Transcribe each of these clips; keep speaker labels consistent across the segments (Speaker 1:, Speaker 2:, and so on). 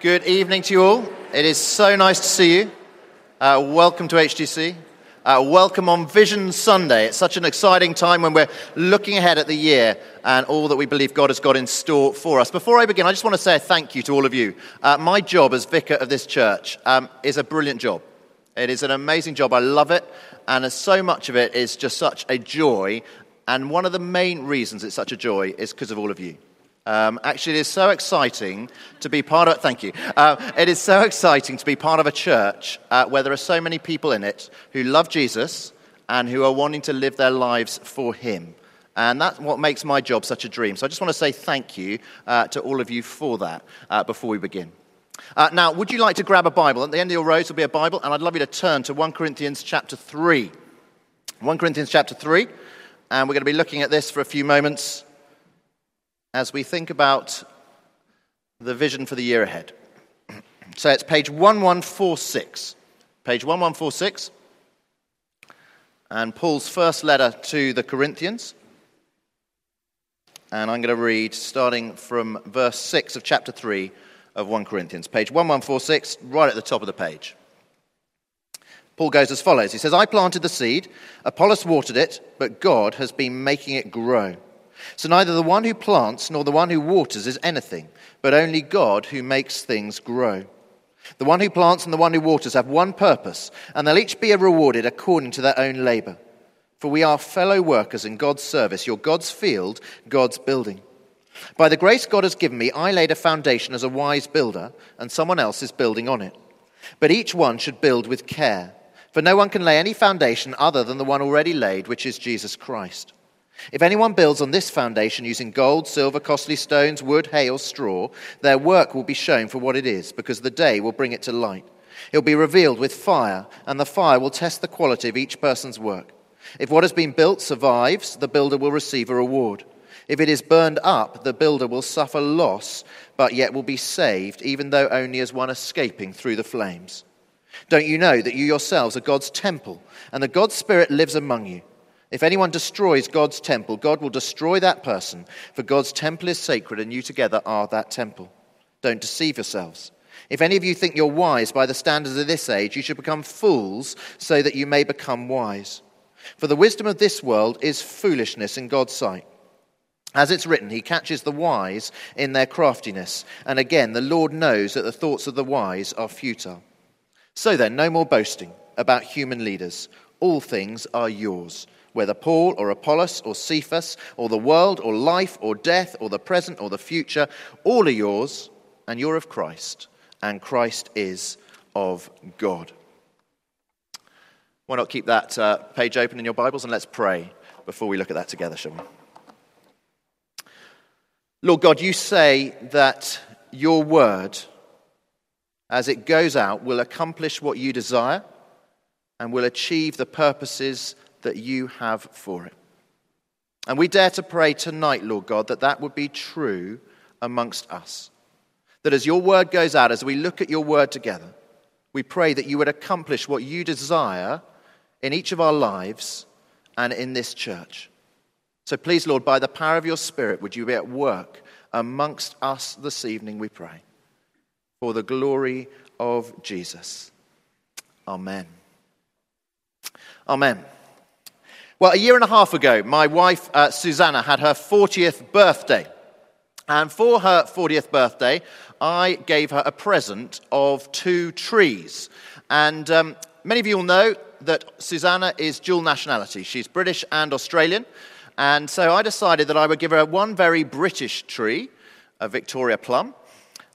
Speaker 1: Good evening to you all. It is so nice to see you. Uh, welcome to HTC. Uh, welcome on Vision Sunday. It's such an exciting time when we're looking ahead at the year and all that we believe God has got in store for us. Before I begin, I just want to say a thank you to all of you. Uh, my job as vicar of this church um, is a brilliant job. It is an amazing job. I love it. And so much of it is just such a joy. And one of the main reasons it's such a joy is because of all of you. Um, actually, it is so exciting to be part of. Thank you. Uh, it is so exciting to be part of a church uh, where there are so many people in it who love Jesus and who are wanting to live their lives for Him. And that's what makes my job such a dream. So I just want to say thank you uh, to all of you for that uh, before we begin. Uh, now, would you like to grab a Bible? At the end of your rows will be a Bible, and I'd love you to turn to 1 Corinthians chapter 3. 1 Corinthians chapter 3, and we're going to be looking at this for a few moments as we think about the vision for the year ahead. So it's page 1146. Page 1146. And Paul's first letter to the Corinthians. And I'm going to read starting from verse 6 of chapter 3 of 1 Corinthians. Page 1146, right at the top of the page. Paul goes as follows He says, I planted the seed, Apollos watered it, but God has been making it grow. So neither the one who plants nor the one who waters is anything, but only God who makes things grow. The one who plants and the one who waters have one purpose, and they'll each be rewarded according to their own labor. For we are fellow workers in God's service, your God's field, God's building. By the grace God has given me, I laid a foundation as a wise builder, and someone else is building on it. But each one should build with care, for no one can lay any foundation other than the one already laid, which is Jesus Christ. If anyone builds on this foundation using gold, silver, costly stones, wood, hay, or straw, their work will be shown for what it is, because the day will bring it to light. It will be revealed with fire, and the fire will test the quality of each person's work. If what has been built survives, the builder will receive a reward. If it is burned up, the builder will suffer loss, but yet will be saved, even though only as one escaping through the flames. Don't you know that you yourselves are God's temple, and that God's Spirit lives among you? If anyone destroys God's temple, God will destroy that person, for God's temple is sacred, and you together are that temple. Don't deceive yourselves. If any of you think you're wise by the standards of this age, you should become fools so that you may become wise. For the wisdom of this world is foolishness in God's sight. As it's written, he catches the wise in their craftiness. And again, the Lord knows that the thoughts of the wise are futile. So then, no more boasting about human leaders. All things are yours whether Paul or Apollos or Cephas or the world or life or death or the present or the future, all are yours, and you're of Christ, and Christ is of God. Why not keep that uh, page open in your Bibles and let's pray before we look at that together, shall we? Lord God, you say that your word, as it goes out, will accomplish what you desire and will achieve the purposes that you have for it. And we dare to pray tonight, Lord God, that that would be true amongst us. That as your word goes out, as we look at your word together, we pray that you would accomplish what you desire in each of our lives and in this church. So please, Lord, by the power of your Spirit, would you be at work amongst us this evening, we pray, for the glory of Jesus. Amen. Amen. Well, a year and a half ago, my wife uh, Susanna had her 40th birthday. And for her 40th birthday, I gave her a present of two trees. And um, many of you will know that Susanna is dual nationality. She's British and Australian. And so I decided that I would give her one very British tree, a Victoria plum,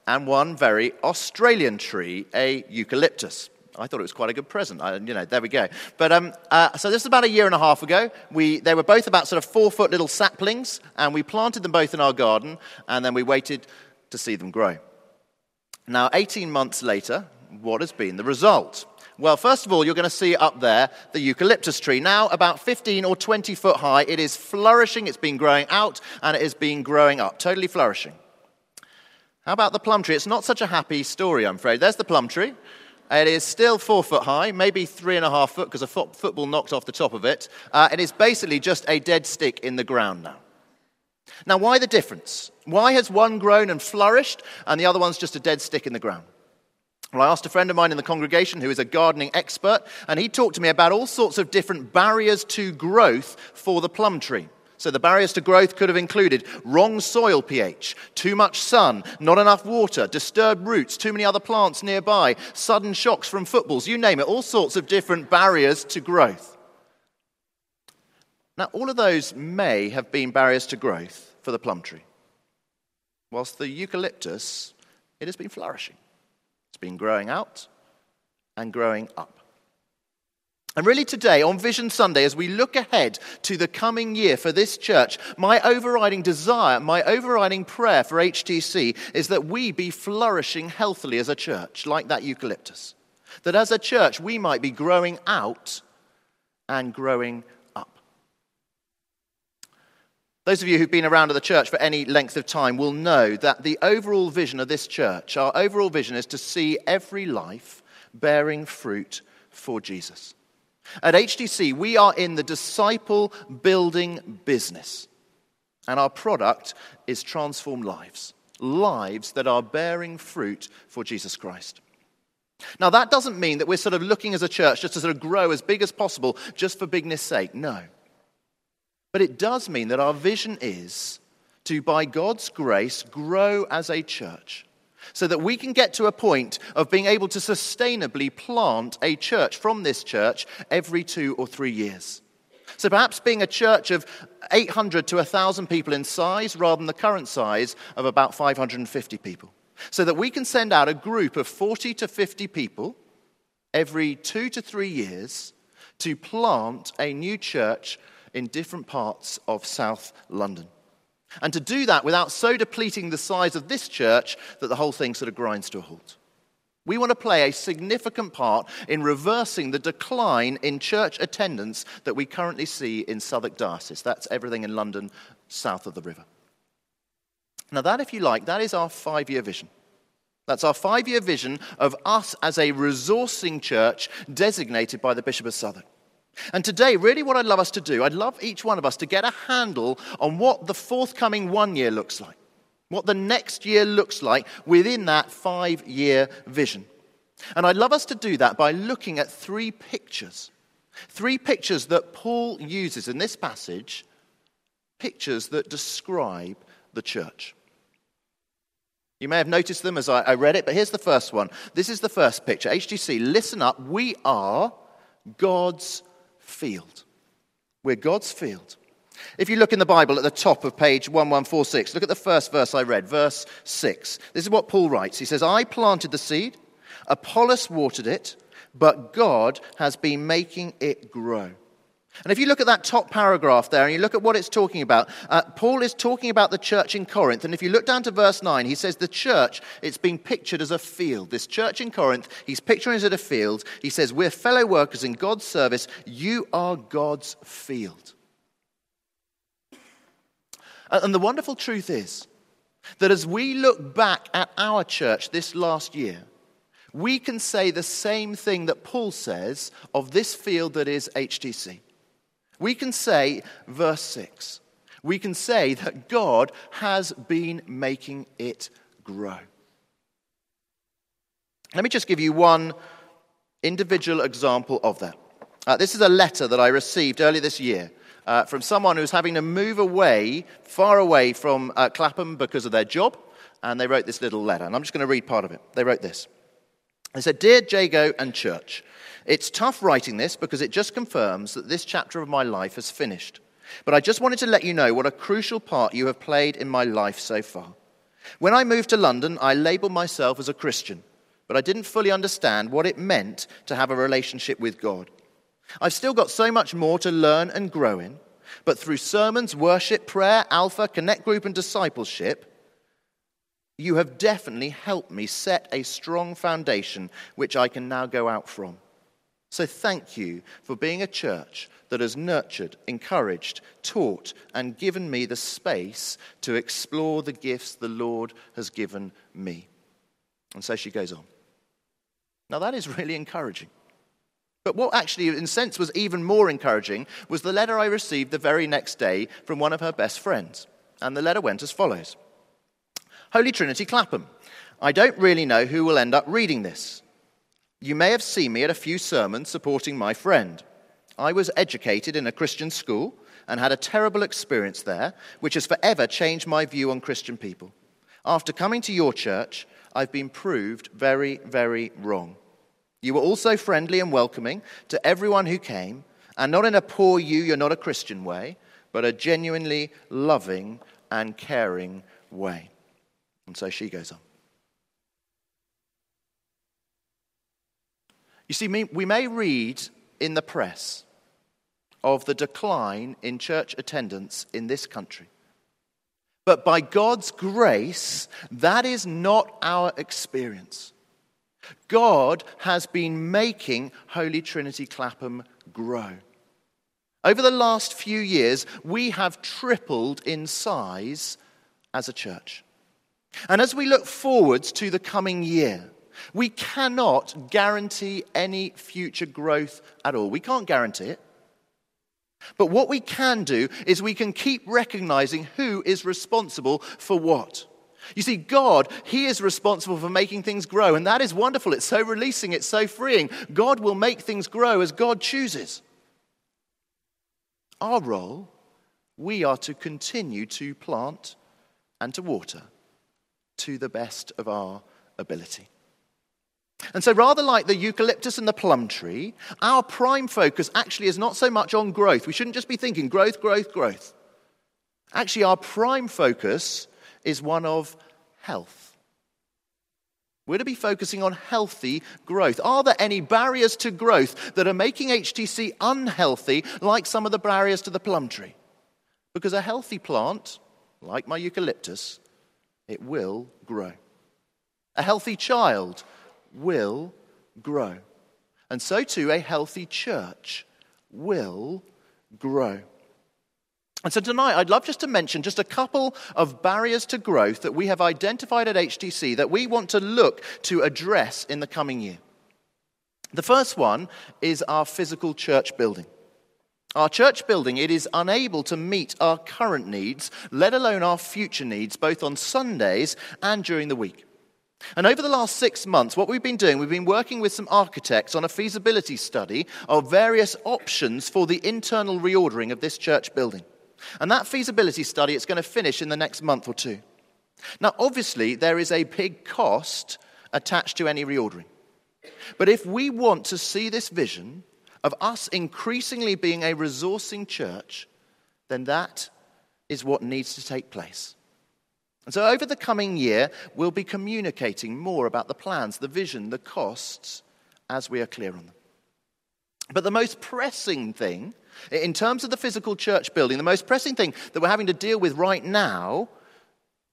Speaker 1: and one very Australian tree, a eucalyptus. I thought it was quite a good present. I, you know, there we go. But um, uh, so this is about a year and a half ago. We, they were both about sort of four foot little saplings, and we planted them both in our garden, and then we waited to see them grow. Now, 18 months later, what has been the result? Well, first of all, you're going to see up there the eucalyptus tree. Now, about 15 or 20 foot high, it is flourishing. It's been growing out and it has been growing up, totally flourishing. How about the plum tree? It's not such a happy story, I'm afraid. There's the plum tree. It is still four foot high, maybe three and a half foot because a football knocked off the top of it. Uh, it is basically just a dead stick in the ground now. Now, why the difference? Why has one grown and flourished and the other one's just a dead stick in the ground? Well, I asked a friend of mine in the congregation who is a gardening expert, and he talked to me about all sorts of different barriers to growth for the plum tree. So, the barriers to growth could have included wrong soil pH, too much sun, not enough water, disturbed roots, too many other plants nearby, sudden shocks from footballs, you name it, all sorts of different barriers to growth. Now, all of those may have been barriers to growth for the plum tree, whilst the eucalyptus, it has been flourishing. It's been growing out and growing up. And really, today, on Vision Sunday, as we look ahead to the coming year for this church, my overriding desire, my overriding prayer for HTC is that we be flourishing healthily as a church, like that eucalyptus. That as a church, we might be growing out and growing up. Those of you who've been around at the church for any length of time will know that the overall vision of this church, our overall vision is to see every life bearing fruit for Jesus. At HTC, we are in the disciple building business, and our product is transformed lives lives that are bearing fruit for Jesus Christ. Now, that doesn't mean that we're sort of looking as a church just to sort of grow as big as possible just for bigness sake. No. But it does mean that our vision is to, by God's grace, grow as a church so that we can get to a point of being able to sustainably plant a church from this church every two or three years. So perhaps being a church of 800 to 1,000 people in size rather than the current size of about 550 people. So that we can send out a group of 40 to 50 people every two to three years to plant a new church in different parts of South London. And to do that without so depleting the size of this church that the whole thing sort of grinds to a halt. We want to play a significant part in reversing the decline in church attendance that we currently see in Southwark Diocese. That's everything in London south of the river. Now, that, if you like, that is our five year vision. That's our five year vision of us as a resourcing church designated by the Bishop of Southwark. And today, really, what I'd love us to do, I'd love each one of us to get a handle on what the forthcoming one year looks like, what the next year looks like within that five year vision. And I'd love us to do that by looking at three pictures. Three pictures that Paul uses in this passage, pictures that describe the church. You may have noticed them as I, read it, but here's the first one. This is the first picture. HTC, listen up. We are God's field. We're God's field. If you look in the Bible at the top of page 1146, look at the first verse I read, verse 6. This is what Paul writes. He says, I planted the seed, Apollos watered it, but God has been making it grow. And if you look at that top paragraph there and you look at what it's talking about, uh, Paul is talking about the church in Corinth. And if you look down to verse 9, he says the church, it's been pictured as a field. This church in Corinth, he's picturing it as a field. He says, We're fellow workers in God's service. You are God's field. And the wonderful truth is that as we look back at our church this last year, we can say the same thing that Paul says of this field that is HTC. We can say, verse 6, we can say that God has been making it grow. Let me just give you one individual example of that. Uh, this is a letter that I received earlier this year uh, from someone who's having to move away, far away from uh, Clapham because of their job, and they wrote this little letter. And I'm just going to read part of it. They wrote this. They said, Dear Jago and church, it's tough writing this because it just confirms that this chapter of my life has finished. But I just wanted to let you know what a crucial part you have played in my life so far. When I moved to London, I labeled myself as a Christian, but I didn't fully understand what it meant to have a relationship with God. I've still got so much more to learn and grow in, but through sermons, worship, prayer, Alpha, Connect Group, and discipleship, you have definitely helped me set a strong foundation which I can now go out from. So thank you for being a church that has nurtured, encouraged, taught, and given me the space to explore the gifts the Lord has given me. And so she goes on. Now, that is really encouraging. But what actually, in a sense, was even more encouraging was the letter I received the very next day from one of her best friends. And the letter went as follows Holy Trinity Clapham. I don't really know who will end up reading this. You may have seen me at a few sermons supporting my friend. I was educated in a Christian school and had a terrible experience there, which has forever changed my view on Christian people. After coming to your church, I've been proved very, very wrong. You were also friendly and welcoming to everyone who came, and not in a poor you, you're not a Christian way, but a genuinely loving and caring way. And so she goes on. You see, we may read in the press of the decline in church attendance in this country. But by God's grace, that is not our experience. God has been making Holy Trinity Clapham grow. Over the last few years, we have tripled in size as a church. And as we look forwards to the coming year, we cannot guarantee any future growth at all. We can't guarantee it. But what we can do is we can keep recognizing who is responsible for what. You see, God, He is responsible for making things grow, and that is wonderful. It's so releasing, it's so freeing. God will make things grow as God chooses. Our role, we are to continue to plant and to water to the best of our ability. And so, rather like the eucalyptus and the plum tree, our prime focus actually is not so much on growth. We shouldn't just be thinking growth, growth, growth. Actually, our prime focus is one of health. We're to be focusing on healthy growth. Are there any barriers to growth that are making HTC unhealthy, like some of the barriers to the plum tree? Because a healthy plant, like my eucalyptus, it will grow. A healthy child will grow. And so too, a healthy church will grow. And so tonight, I'd love just to mention just a couple of barriers to growth that we have identified at HTC that we want to look to address in the coming year. The first one is our physical church building. Our church building, it is unable to meet our current needs, let alone our future needs, both on Sundays and during the week. And over the last six months, what we've been doing, we've been working with some architects on a feasibility study of various options for the internal reordering of this church building. And that feasibility study is going to finish in the next month or two. Now, obviously, there is a big cost attached to any reordering. But if we want to see this vision of us increasingly being a resourcing church, then that is what needs to take place. And so, over the coming year, we'll be communicating more about the plans, the vision, the costs, as we are clear on them. But the most pressing thing, in terms of the physical church building, the most pressing thing that we're having to deal with right now,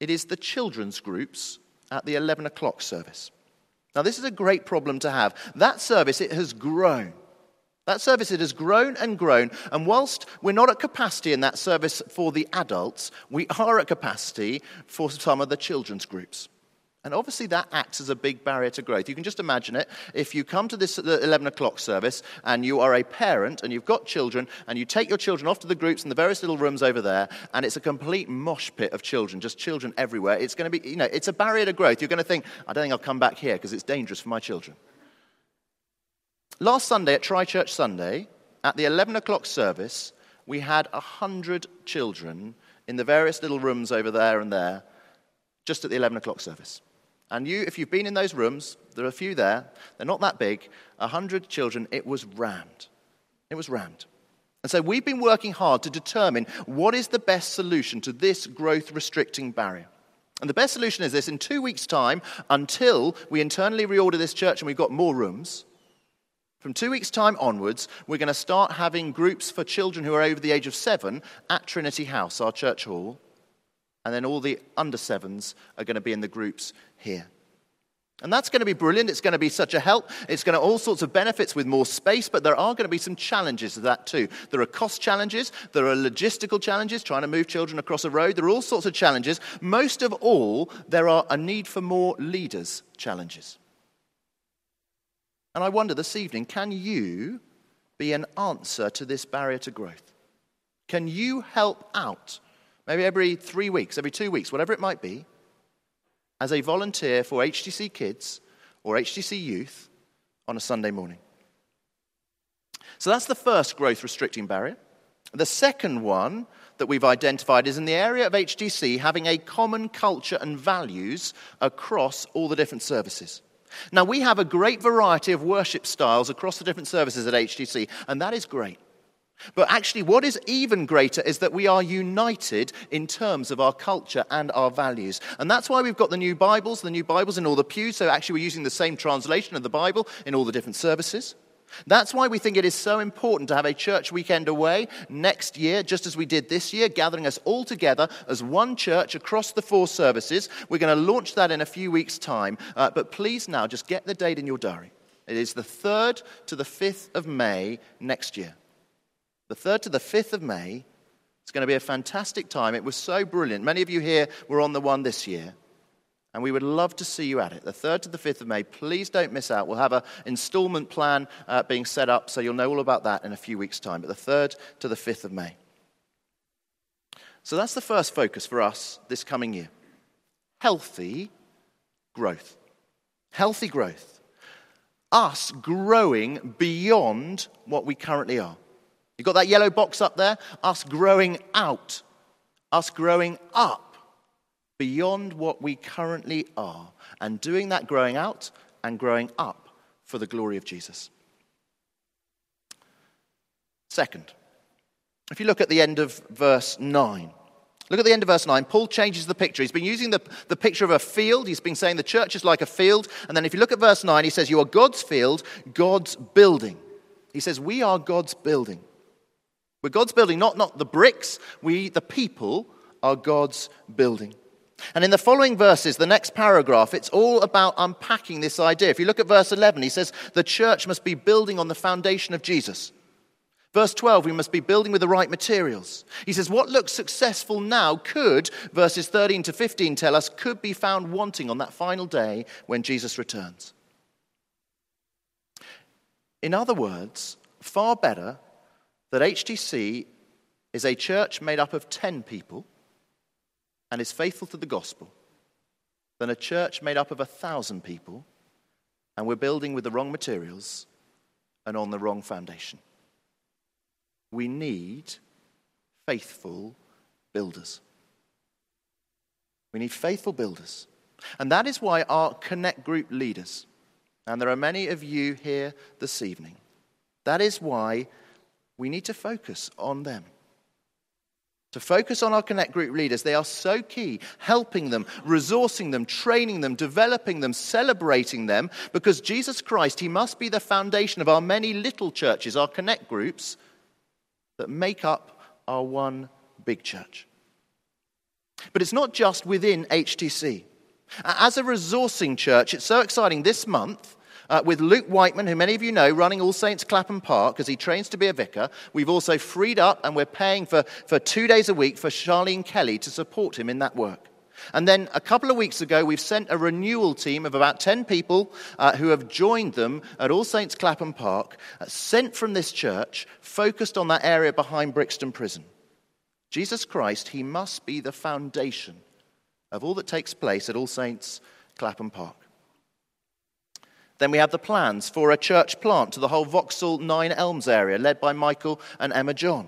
Speaker 1: it is the children's groups at the 11 o'clock service. Now, this is a great problem to have. That service, it has grown. That service, it has grown and grown. And whilst we're not at capacity in that service for the adults, we are at capacity for some of the children's groups. And obviously, that acts as a big barrier to growth. You can just imagine it. If you come to this 11 o'clock service and you are a parent and you've got children and you take your children off to the groups in the various little rooms over there, and it's a complete mosh pit of children, just children everywhere, it's going to be, you know, it's a barrier to growth. You're going to think, I don't think I'll come back here because it's dangerous for my children. Last Sunday at Tri Church Sunday, at the 11 o'clock service, we had 100 children in the various little rooms over there and there, just at the 11 o'clock service. And you, if you've been in those rooms, there are a few there, they're not that big, 100 children, it was rammed. It was rammed. And so we've been working hard to determine what is the best solution to this growth restricting barrier. And the best solution is this in two weeks' time, until we internally reorder this church and we've got more rooms, from two weeks' time onwards, we're going to start having groups for children who are over the age of seven at Trinity House, our church hall. And then all the under sevens are going to be in the groups here. And that's going to be brilliant. It's going to be such a help. It's going to all sorts of benefits with more space, but there are going to be some challenges to that too. There are cost challenges, there are logistical challenges, trying to move children across a road. There are all sorts of challenges. Most of all, there are a need for more leaders challenges. And I wonder this evening can you be an answer to this barrier to growth? Can you help out maybe every three weeks, every two weeks, whatever it might be, as a volunteer for HTC Kids or HTC Youth on a Sunday morning. So that's the first growth restricting barrier. The second one that we've identified is in the area of HTC having a common culture and values across all the different services. Now, we have a great variety of worship styles across the different services at HTC, and that is great. But actually, what is even greater is that we are united in terms of our culture and our values. And that's why we've got the new Bibles, the new Bibles in all the pews. So actually, we're using the same translation of the Bible in all the different services. That's why we think it is so important to have a church weekend away next year, just as we did this year, gathering us all together as one church across the four services. We're going to launch that in a few weeks' time. Uh, but please now just get the date in your diary. It is the 3rd to the 5th of May next year the 3rd to the 5th of May. It's going to be a fantastic time. It was so brilliant. Many of you here were on the one this year. And we would love to see you at it. The 3rd to the 5th of May. Please don't miss out. We'll have an installment plan uh, being set up, so you'll know all about that in a few weeks' time. But the 3rd to the 5th of May. So that's the first focus for us this coming year healthy growth. Healthy growth. Us growing beyond what we currently are. You've got that yellow box up there? Us growing out, us growing up beyond what we currently are, and doing that growing out and growing up for the glory of Jesus. Second, if you look at the end of verse 9, Look at the end of verse 9. Paul changes the picture. He's been using the, the picture of a field. He's been saying the church is like a field. And then if you look at verse 9, he says, You are God's field, God's building. He says, We are God's building. We're God's building, not, not the bricks. We, the people, are God's building. And in the following verses, the next paragraph, it's all about unpacking this idea. If you look at verse 11, he says, The church must be building on the foundation of Jesus. Verse 12, we must be building with the right materials. He says, What looks successful now could, verses 13 to 15 tell us, could be found wanting on that final day when Jesus returns. In other words, far better that HTC is a church made up of 10 people and is faithful to the gospel than a church made up of a thousand people and we're building with the wrong materials and on the wrong foundation. We need faithful builders. We need faithful builders. And that is why our Connect group leaders, and there are many of you here this evening, that is why we need to focus on them. To focus on our Connect group leaders, they are so key, helping them, resourcing them, training them, developing them, celebrating them, because Jesus Christ, He must be the foundation of our many little churches, our Connect groups, that make up our one big church. But it's not just within HTC. As a resourcing church, it's so exciting. This month, uh, with Luke Whiteman, who many of you know, running All Saints Clapham Park as he trains to be a vicar. We've also freed up and we're paying for, for two days a week for Charlene Kelly to support him in that work. And then a couple of weeks ago, we've sent a renewal team of about 10 people uh, who have joined them at All Saints Clapham Park, uh, sent from this church, focused on that area behind Brixton Prison. Jesus Christ, he must be the foundation of all that takes place at All Saints Clapham Park. Then we have the plans for a church plant to the whole Vauxhall Nine Elms area, led by Michael and Emma John.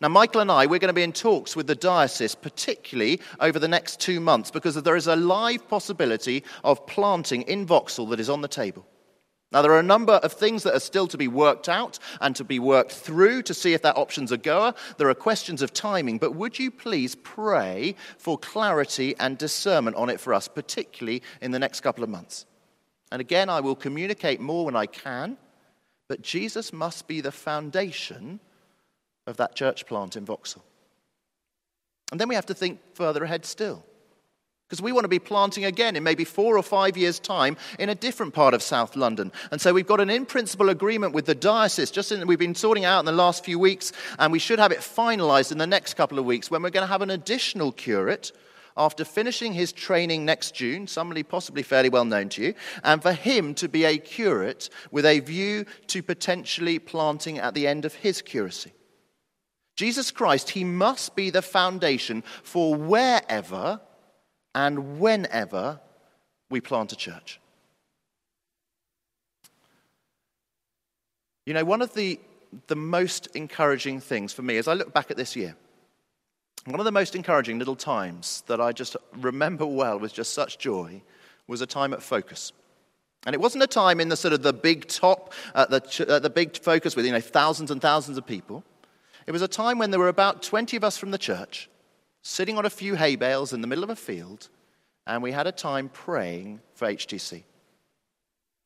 Speaker 1: Now, Michael and I, we're going to be in talks with the diocese, particularly over the next two months, because there is a live possibility of planting in Vauxhall that is on the table. Now, there are a number of things that are still to be worked out and to be worked through to see if that option's a goer. There are questions of timing, but would you please pray for clarity and discernment on it for us, particularly in the next couple of months? And again, I will communicate more when I can, but Jesus must be the foundation of that church plant in Vauxhall. And then we have to think further ahead still. Because we want to be planting again in maybe four or five years' time in a different part of South London. And so we've got an in principle agreement with the diocese, just in, we've been sorting out in the last few weeks, and we should have it finalized in the next couple of weeks when we're going to have an additional curate after finishing his training next June, somebody possibly fairly well known to you, and for him to be a curate with a view to potentially planting at the end of his curacy. Jesus Christ, He must be the foundation for wherever and whenever we plant a church. You know, one of the, the most encouraging things for me as I look back at this year, one of the most encouraging little times that I just remember well with just such joy was a time at Focus. And it wasn't a time in the sort of the big top, the, uh, the big focus with, you know, thousands and thousands of people. It was a time when there were about 20 of us from the church sitting on a few hay bales in the middle of a field, and we had a time praying for HTC.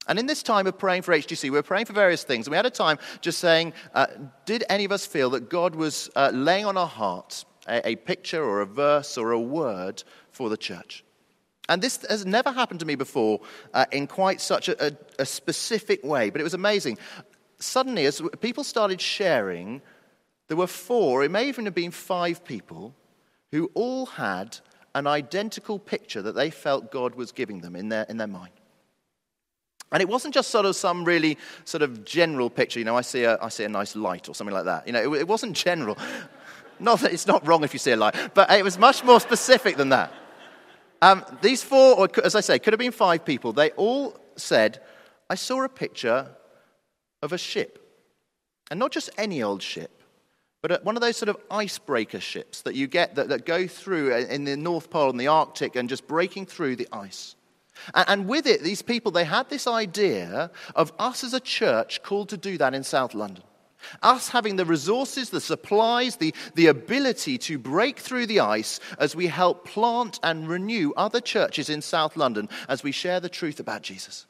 Speaker 1: And in this time of praying for HTC, we were praying for various things. And we had a time just saying, uh, did any of us feel that God was uh, laying on our hearts a, a picture or a verse or a word for the church? And this has never happened to me before uh, in quite such a, a, a, specific way, but it was amazing. Suddenly, as people started sharing, there were four, it may even have been five people, who all had an identical picture that they felt God was giving them in their, in their mind. And it wasn't just sort of some really sort of general picture, you know, I see a, I see a nice light or something like that. You know, it, it wasn't general. Not that it's not wrong if you see a light, but it was much more specific than that. Um, these four, or as I say, could have been five people. They all said, I saw a picture of a ship. And not just any old ship, but one of those sort of icebreaker ships that you get that, that go through in the North Pole and the Arctic and just breaking through the ice. And, and with it, these people, they had this idea of us as a church called to do that in South London. Us having the resources, the supplies, the, the ability to break through the ice as we help plant and renew other churches in South London as we share the truth about Jesus.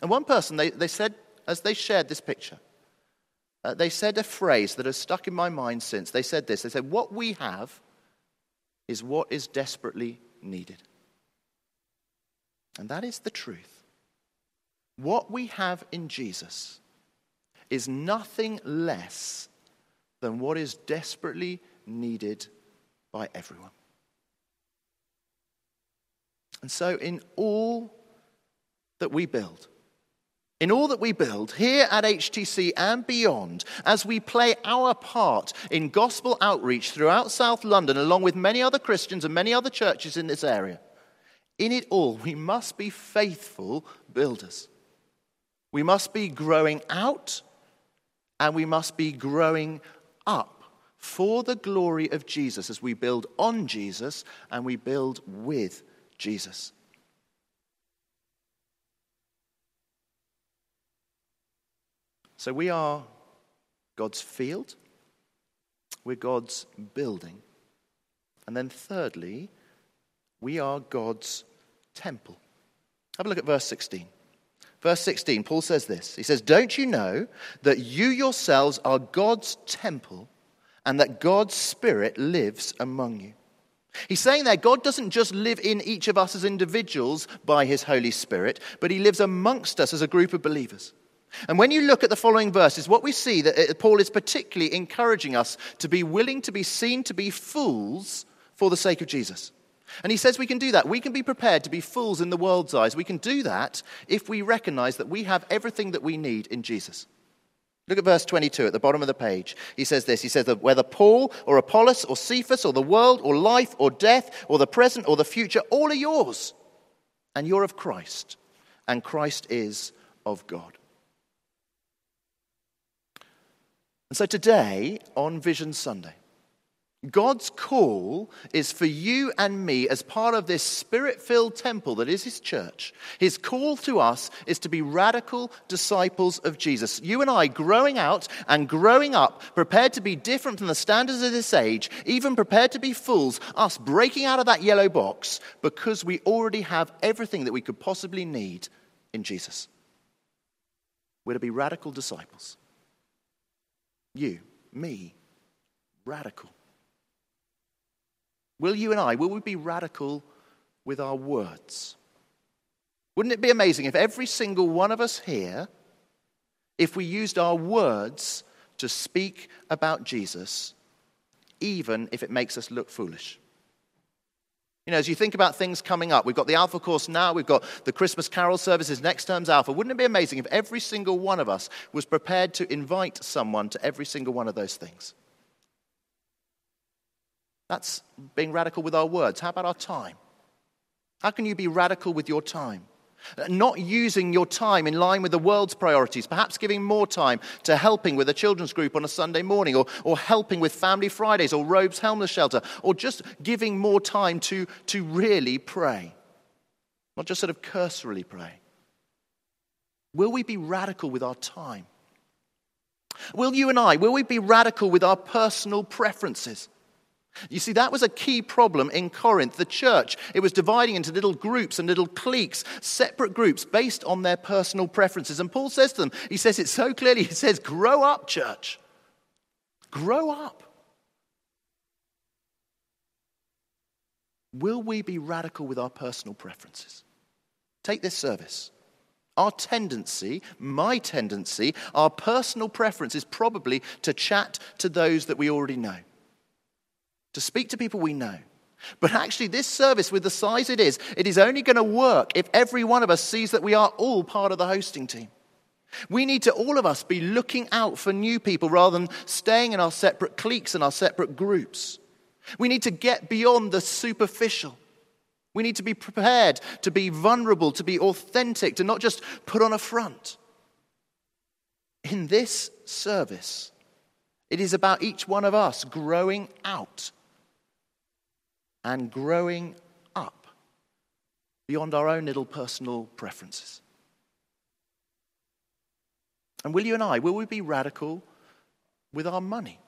Speaker 1: And one person, they, they said, as they shared this picture, uh, they said a phrase that has stuck in my mind since. They said this They said, What we have is what is desperately needed. And that is the truth. What we have in Jesus is nothing less than what is desperately needed by everyone. And so, in all that we build, in all that we build here at HTC and beyond, as we play our part in gospel outreach throughout South London, along with many other Christians and many other churches in this area, in it all, we must be faithful builders. We must be growing out and we must be growing up for the glory of Jesus as we build on Jesus and we build with Jesus. So we are God's field, we're God's building. And then, thirdly, we are God's temple. Have a look at verse 16. Verse 16, Paul says this He says, Don't you know that you yourselves are God's temple and that God's Spirit lives among you? He's saying there, God doesn't just live in each of us as individuals by his Holy Spirit, but he lives amongst us as a group of believers. And when you look at the following verses, what we see that uh, Paul is particularly encouraging us to be willing to be seen to be fools for the sake of Jesus. And he says we can do that. We can be prepared to be fools in the world's eyes. We can do that if we recognize that we have everything that we need in Jesus. Look at verse 22 at the bottom of the page. He says this He says that whether Paul or Apollos or Cephas or the world or life or death or the present or the future, all are yours. And you're of Christ. And Christ is of God. And so today, on Vision Sunday, God's call is for you and me as part of this spirit filled temple that is His church. His call to us is to be radical disciples of Jesus. You and I growing out and growing up, prepared to be different from the standards of this age, even prepared to be fools, us breaking out of that yellow box because we already have everything that we could possibly need in Jesus. We're to be radical disciples. You, me, radical. Will you and I, will we be radical with our words? Wouldn't it be amazing if every single one of us here, if we used our words to speak about Jesus, even if it makes us look foolish? You know, as you think about things coming up, we've got the Alpha course now, we've got the Christmas Carol services, next term's Alpha. Wouldn't it be amazing if every single one of us was prepared to invite someone to every single one of those things? That's being radical with our words. How about our time? How can you be radical with your time? Not using your time in line with the world's priorities, perhaps giving more time to helping with a children's group on a Sunday morning, or, or helping with Family Fridays, or Robes Homeless Shelter, or just giving more time to, to really pray. Not just sort of cursorily pray. Will we be radical with our time? Will you and I, will we be radical with our personal preferences? You see, that was a key problem in Corinth. The church, it was dividing into little groups and little cliques, separate groups based on their personal preferences. And Paul says to them, he says it so clearly, he says, Grow up, church. Grow up. Will we be radical with our personal preferences? Take this service. Our tendency, my tendency, our personal preference is probably to chat to those that we already know to speak to people we know. But actually, this service, with the size it is, it is only going to work if every one of us sees that we are all part of the hosting team. We need to, all of us, be looking out for new people rather than staying in our separate cliques and our separate groups. We need to get beyond the superficial. We need to be prepared to be vulnerable, to be authentic, to not just put on a front. In this service, it is about each one of us growing out and growing up beyond our own little personal preferences. And will you and I, will we be radical with our money?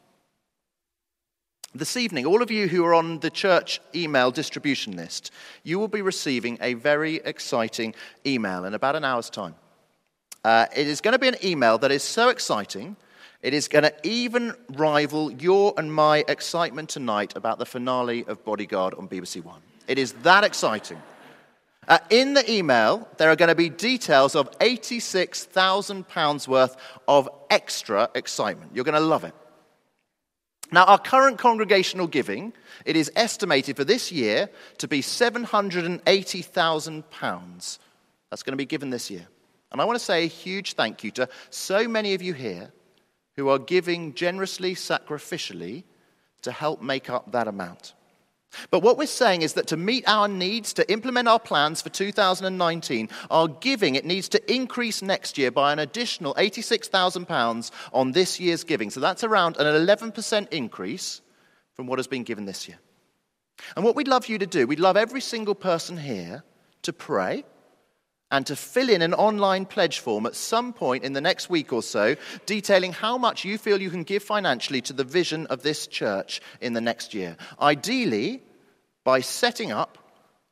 Speaker 1: This evening, all of you who are on the church email distribution list, you will be receiving a very exciting email in about an hour's time. Uh, it is going to be an email that is so exciting it is going to even rival your and my excitement tonight about the finale of Bodyguard on BBC One. It is that exciting. Uh, in the email, there are going to be details of £86,000 worth of extra excitement. You're going to love it. Now, our current congregational giving, it is estimated for this year to be £780,000. That's going to be given this year. And I want to say a huge thank you to so many of you here who are giving generously, sacrificially to help make up that amount. But what we're saying is that to meet our needs, to implement our plans for 2019, our giving, it needs to increase next year by an additional £86,000 on this year's giving. So that's around an 11% increase from what has been given this year. And what we'd love you to do, we'd love every single person here to pray and to fill in an online pledge form at some point in the next week or so, detailing how much you feel you can give financially to the vision of this church in the next year. Ideally, by setting up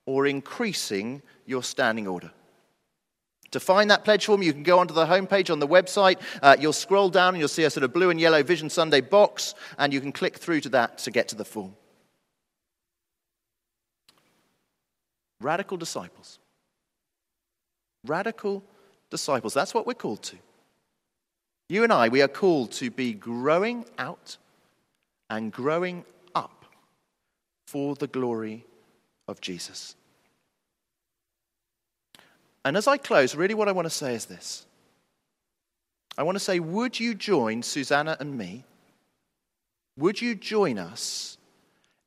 Speaker 1: or increasing your standing order. To find that pledge form, you can go onto the homepage on the website. Uh, you'll scroll down and you'll see a sort of blue and yellow Vision Sunday box, and you can click through to that to get to the form. Radical disciples. Radical disciples. That's what we're called to. You and I, we are called to be growing out and growing up for the glory of Jesus. And as I close, really what I want to say is this I want to say, would you join Susanna and me? Would you join us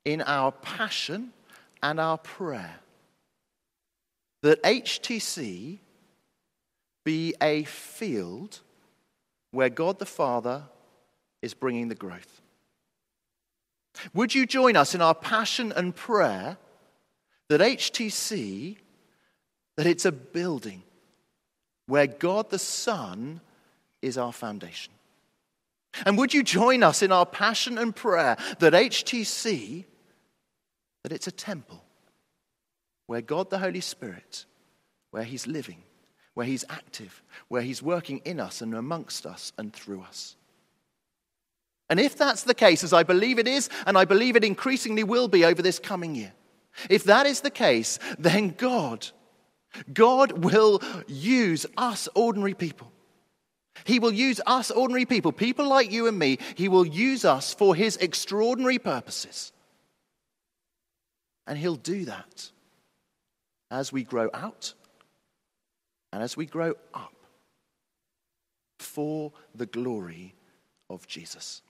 Speaker 1: in our passion and our prayer that HTC be a field where God the Father is bringing the growth. Would you join us in our passion and prayer that HTC, that it's a building where God the Son is our foundation? And would you join us in our passion and prayer that HTC, that it's a temple where God the Holy Spirit, where He's living, where He's active, where He's working in us and amongst us and through us. And if that's the case, as I believe it is, and I believe it increasingly will be over this coming year, if that is the case, then God, God will use us ordinary people. He will use us ordinary people, people like you and me, He will use us for His extraordinary purposes. And He'll do that as we grow out and as we grow up for the glory of Jesus.